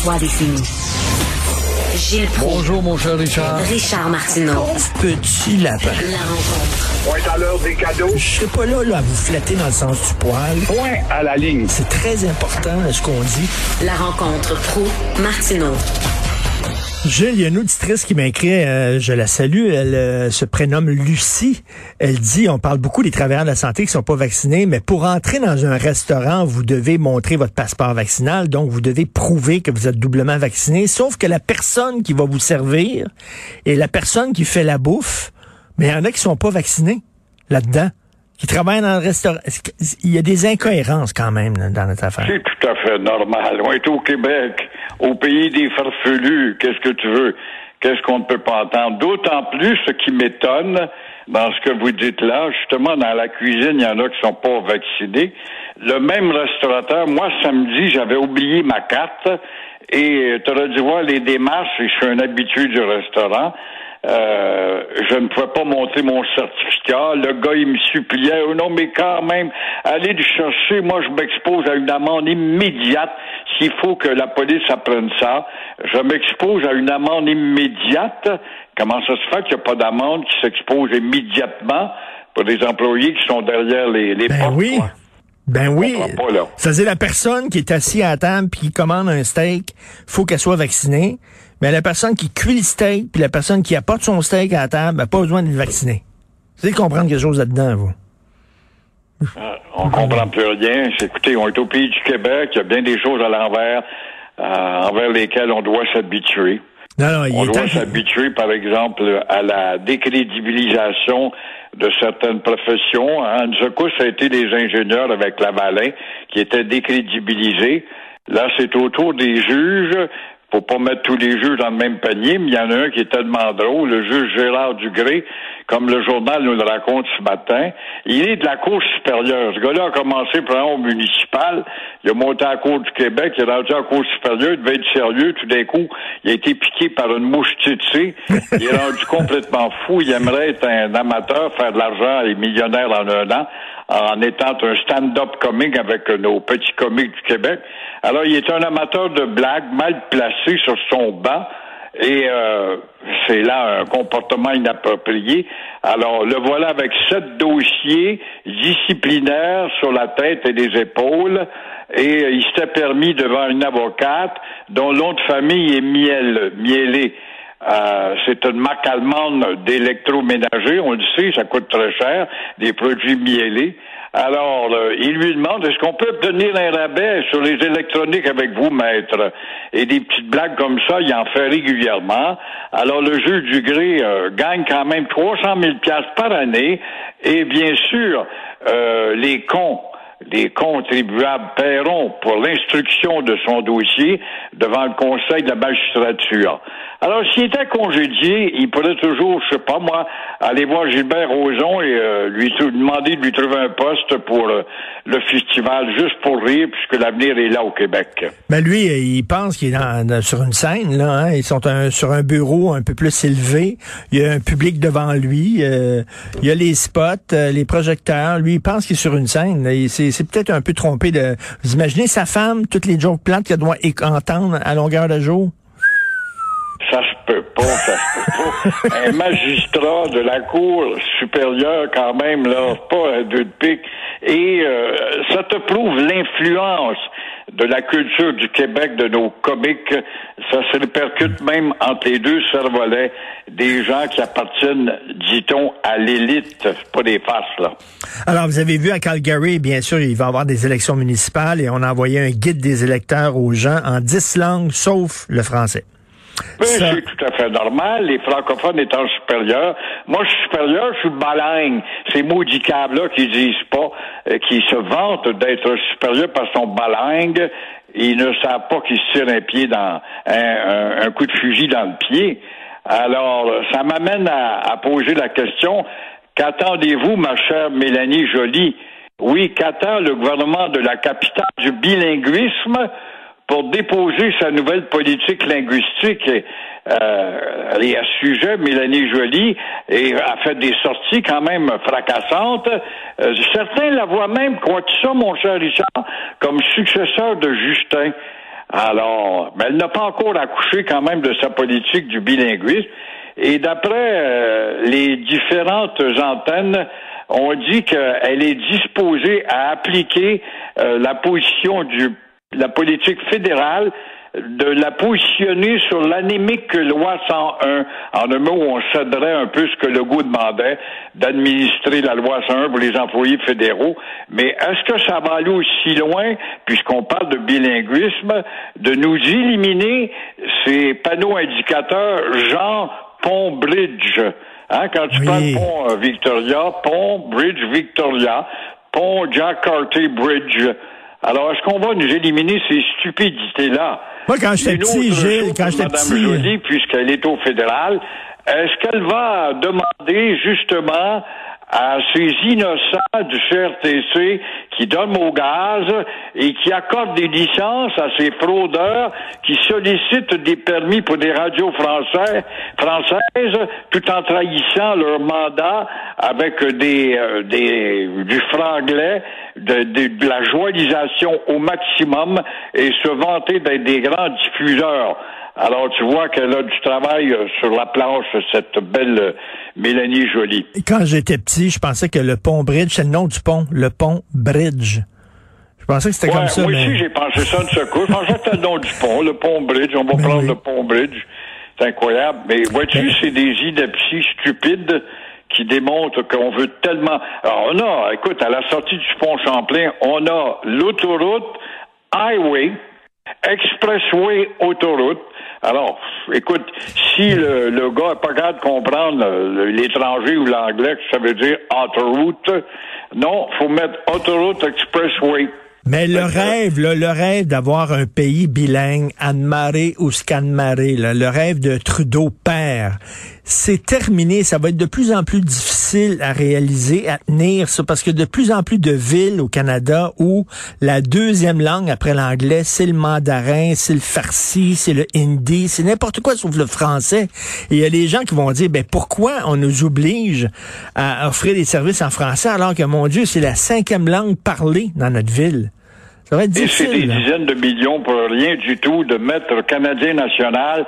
Trois décennies. Gilles Proulx. Bonjour, mon cher Richard. Richard Martineau. Petit lapin. La rencontre. Point à l'heure des cadeaux. Je serai pas là, là à vous flatter dans le sens du poil. Point à la ligne. C'est très important, ce qu'on dit. La rencontre pro martineau Gilles, il y a une auditrice qui m'a écrit, euh, je la salue, elle euh, se prénomme Lucie. Elle dit, on parle beaucoup des travailleurs de la santé qui sont pas vaccinés, mais pour entrer dans un restaurant, vous devez montrer votre passeport vaccinal, donc vous devez prouver que vous êtes doublement vacciné, sauf que la personne qui va vous servir et la personne qui fait la bouffe, mais il y en a qui sont pas vaccinés là-dedans, qui travaillent dans le restaurant. Il y a des incohérences quand même dans notre affaire? C'est tout à fait normal. On est au Québec, au pays des farfelus. Qu'est-ce que tu veux? Qu'est-ce qu'on ne peut pas entendre? D'autant plus ce qui m'étonne dans ce que vous dites là, justement, dans la cuisine, il y en a qui sont pas vaccinés. Le même restaurateur, moi, samedi, j'avais oublié ma carte et tu aurais dû voir les démarches, et je suis un habitué du restaurant. Euh, je ne pouvais pas montrer mon certificat. Le gars, il me suppliait, oh non, mais quand même, allez le chercher. Moi, je m'expose à une amende immédiate. S'il faut que la police apprenne ça, je m'expose à une amende immédiate. Comment ça se fait qu'il n'y a pas d'amende qui s'expose immédiatement pour des employés qui sont derrière les, les ben portes? Oui. quoi? Ben oui. Pas, là. Ça veut dire la personne qui est assise à la table puis qui commande un steak, faut qu'elle soit vaccinée. Mais la personne qui cuit le steak puis la personne qui apporte son steak à la table, n'a pas besoin d'être vaccinée. Vous allez comprendre quelque chose là-dedans, vous. Euh, on comprend plus rien. Écoutez, on est au pays du Québec. Il y a bien des choses à l'envers euh, envers lesquelles on doit s'habituer. Non, non, il On doit s'habituer, par exemple, à la décrédibilisation de certaines professions. Hein. Une secousse, ça a été les ingénieurs avec Lavalin qui étaient décrédibilisés. Là, c'est au tour des juges. Faut pas mettre tous les juges dans le même panier, mais il y en a un qui est tellement drôle, le juge Gérard Dugré, comme le journal nous le raconte ce matin. Il est de la Cour supérieure. Ce gars-là a commencé par un municipal. Il a monté à la Cour du Québec, il est rendu à la Cour supérieure, il devait être sérieux. Tout d'un coup, il a été piqué par une mouche tsetse. Il est rendu complètement fou. Il aimerait être un amateur, faire de l'argent et millionnaire en un an en étant un stand-up comique avec nos petits comiques du Québec. Alors, il est un amateur de blagues mal placé sur son banc. Et euh, c'est là un comportement inapproprié. Alors, le voilà avec sept dossiers disciplinaires sur la tête et les épaules. Et il s'était permis devant une avocate dont l'autre famille est Miel, Mielé. Euh, c'est une marque allemande d'électroménager, on le sait, ça coûte très cher, des produits miellés. Alors, euh, il lui demande, est-ce qu'on peut obtenir un rabais sur les électroniques avec vous, maître? Et des petites blagues comme ça, il en fait régulièrement. Alors, le juge du gré euh, gagne quand même 300 000 piastres par année. Et bien sûr, euh, les cons les contribuables paieront pour l'instruction de son dossier devant le Conseil de la magistrature. Alors, s'il était congédié, il pourrait toujours, je sais pas moi, aller voir Gilbert Rozon et euh, lui demander de lui trouver un poste pour euh, le festival, juste pour rire, puisque l'avenir est là au Québec. Ben lui, il pense qu'il est sur une scène, là. Hein? Ils sont sur un bureau un peu plus élevé. Il y a un public devant lui. euh, il y a les spots, les projecteurs. Lui, il pense qu'il est sur une scène. C'est peut-être un peu trompé de. Vous imaginez sa femme, toutes les jokes plates qu'elle doit entendre à longueur de jour? Ça se peut pas, ça se peut pas. Un magistrat de la Cour supérieure, quand même, là, pas un deux de pique. Et euh, ça te prouve l'influence de la culture du Québec, de nos comiques. Ça se répercute même entre les deux cervelets des gens qui appartiennent, dit-on, à l'élite. Pas des farces, là. Alors, vous avez vu à Calgary, bien sûr, il va y avoir des élections municipales et on a envoyé un guide des électeurs aux gens en dix langues, sauf le français. Oui, Ça- c'est tout à fait normal. Les francophones étant supérieurs. Moi, je suis supérieur, je suis balingue. Ces maudits câbles-là qui disent pas, euh, qui se vantent d'être supérieurs parce qu'ils sont balingues. ils ne savent pas qu'ils se tirent un pied dans un, un- un coup de fusil dans le pied. Alors, ça m'amène à, à poser la question qu'attendez-vous, ma chère Mélanie Joly? Oui, qu'attend le gouvernement de la capitale du bilinguisme pour déposer sa nouvelle politique linguistique. Et, euh, et à sujet, Mélanie Joly et a fait des sorties quand même fracassantes. Euh, certains la voient même, crois-tu ça, mon cher Richard, comme successeur de Justin. Alors, mais elle n'a pas encore accouché quand même de sa politique du bilinguisme. Et d'après euh, les différentes antennes, on dit qu'elle est disposée à appliquer euh, la position du la politique fédérale de la positionner sur l'anémique loi 101, en un mot où on céderait un peu ce que le goût demandait, d'administrer la loi 101 pour les employés fédéraux. Mais est-ce que ça va aller aussi loin, puisqu'on parle de bilinguisme, de nous éliminer ces panneaux indicateurs genre pont bridge? Hein, quand tu Oui. parles pont euh, Victoria, pont Bridge Victoria, pont Jack Carter Bridge. Alors, est-ce qu'on va nous éliminer ces stupidités-là? Moi, quand j'étais petit, Gilles, quand j'étais petit, Joly, puisqu'elle est au fédéral, est-ce qu'elle va demander justement à ces innocents du CRTC qui donnent au gaz et qui accordent des licences à ces fraudeurs qui sollicitent des permis pour des radios français, françaises tout en trahissant leur mandat avec des, euh, des du franglais, de, de- de la joyelisation au maximum et se vanter d'être des grands diffuseurs. Alors, tu vois qu'elle a du travail euh, sur la planche, cette belle euh, Mélanie Jolie. quand j'étais petit, je pensais que le pont Bridge, c'est le nom du pont, le pont Bridge. Je pensais que c'était Ouais, comme ça, moi mais... aussi, j'ai pensé ça de secours. Je pensais que c'était le nom du pont, le pont Bridge. On va Ben prendre oui. le pont Bridge. C'est incroyable. Mais vois-tu, Ben- c'est des inepties stupides qui démontrent qu'on veut tellement... Alors, on a, écoute, à la sortie du pont Champlain, on a l'autoroute, highway, expressway, autoroute. Alors, écoute, si le, le gars n'est pas capable de comprendre l'étranger ou l'anglais, que ça veut dire autoroute, non, faut mettre autoroute, expressway. Mais le rêve, là, le rêve d'avoir un pays bilingue, Anne-Marie ou Scan-Marie, là, le rêve de Trudeau père, c'est terminé. Ça va être de plus en plus difficile à réaliser, à tenir ça, parce que de plus en plus de villes au Canada où la deuxième langue après l'anglais, c'est le mandarin, c'est le farsi, c'est le hindi, c'est n'importe quoi sauf le français. Et il y a des gens qui vont dire, ben pourquoi on nous oblige à offrir des services en français alors que, mon Dieu, c'est la cinquième langue parlée dans notre ville? Ça va être Et c'est des là. dizaines de millions pour rien du tout de mettre le Canadien national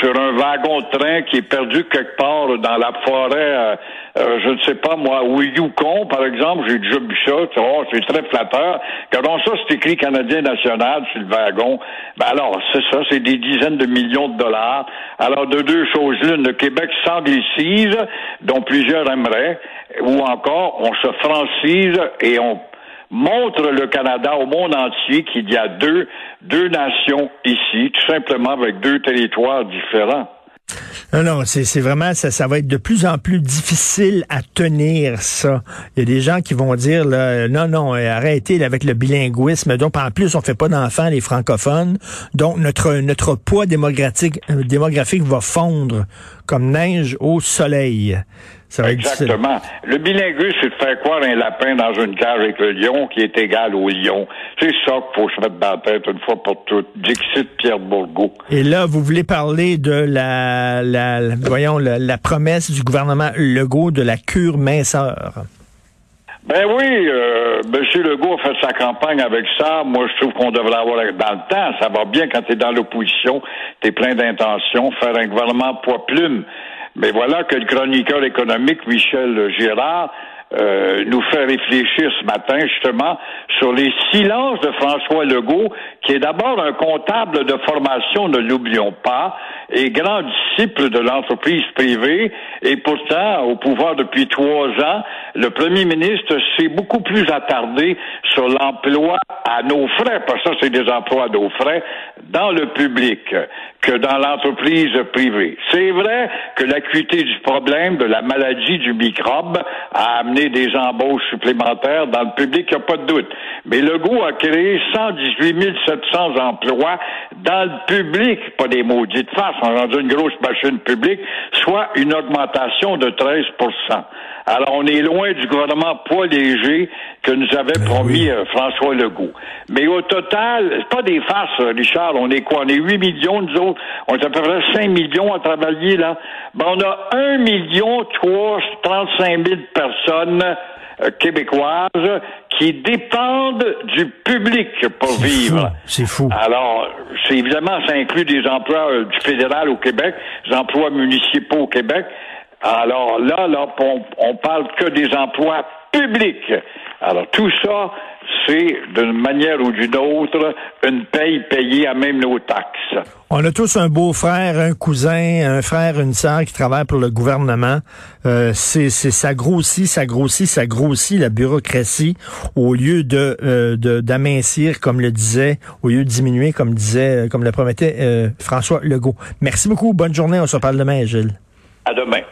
sur un wagon de train qui est perdu quelque part dans la forêt, euh, euh, je ne sais pas moi, au Yukon, par exemple, j'ai déjà vu ça, tu vois, c'est très flatteur. Quand ça, c'est écrit Canadien national sur le wagon. Ben alors, c'est ça, c'est des dizaines de millions de dollars. Alors, de deux choses l'une, le Québec s'anglicise, dont plusieurs aimeraient, ou encore, on se francise et on montre le Canada au monde entier qu'il y a deux, deux nations ici, tout simplement avec deux territoires différents. Non, non, c'est vraiment, ça, ça va être de plus en plus difficile à tenir ça. Il y a des gens qui vont dire, là, non, non, euh, arrêtez avec le bilinguisme. Donc, en plus, on fait pas d'enfants, les francophones. Donc, notre, notre poids démographique, euh, démographique va fondre comme neige au soleil. Ça va être difficile. Exactement. Le bilinguisme, c'est de faire croire un lapin dans une cage avec le lion qui est égal au lion. C'est ça qu'il faut se mettre dans la tête une fois pour toutes. Dixit Pierre Bourgault. Et là, vous voulez parler de la, la, la- voyons, la, la promesse du gouvernement Legault de la cure minceur. Ben oui, euh, M. Legault a fait sa campagne avec ça. Moi, je trouve qu'on devrait avoir dans le temps. Ça va bien quand tu es dans l'opposition, tu es plein d'intentions, faire un gouvernement poids-plume. Mais voilà que le chroniqueur économique Michel Girard euh, nous fait réfléchir ce matin justement sur les silences de François Legault, qui est d'abord un comptable de formation, ne l'oublions pas, et grand disciple de l'entreprise privée, et pourtant au pouvoir depuis trois ans, le premier ministre s'est beaucoup plus attardé sur l'emploi à nos frais, parce que ça c'est des emplois à nos frais, dans le public. Que dans l'entreprise privée. C'est vrai que l'acuité du problème de la maladie du microbe a amené des embauches supplémentaires dans le public, il n'y a pas de doute. Mais Legault a créé 118 700 emplois dans le public, pas des maudites faces, on a rendu une grosse machine publique, soit une augmentation de 13% alors, on est loin du gouvernement poids léger que nous avait promis euh, François Legault. Mais au total, c'est pas des farces, euh, Richard. On est quoi? On est 8 millions, nous autres. On est à peu près 5 millions à travailler, là. Ben, on a 1 million 335 000 personnes euh, québécoises qui dépendent du public pour vivre. C'est fou. Alors, c'est évidemment, ça inclut des emplois euh, du fédéral au Québec, des emplois municipaux au Québec. Alors là, là, on, on parle que des emplois publics. Alors tout ça, c'est d'une manière ou d'une autre une paye payée à même nos taxes. On a tous un beau-frère, un cousin, un frère, une sœur qui travaillent pour le gouvernement. Euh, c'est, ça grossit, ça grossit, ça grossit la bureaucratie au lieu de, euh, d'amincir, comme le disait, au lieu de diminuer, comme disait, comme le promettait euh, François Legault. Merci beaucoup, bonne journée, on se parle demain, Gilles. À demain.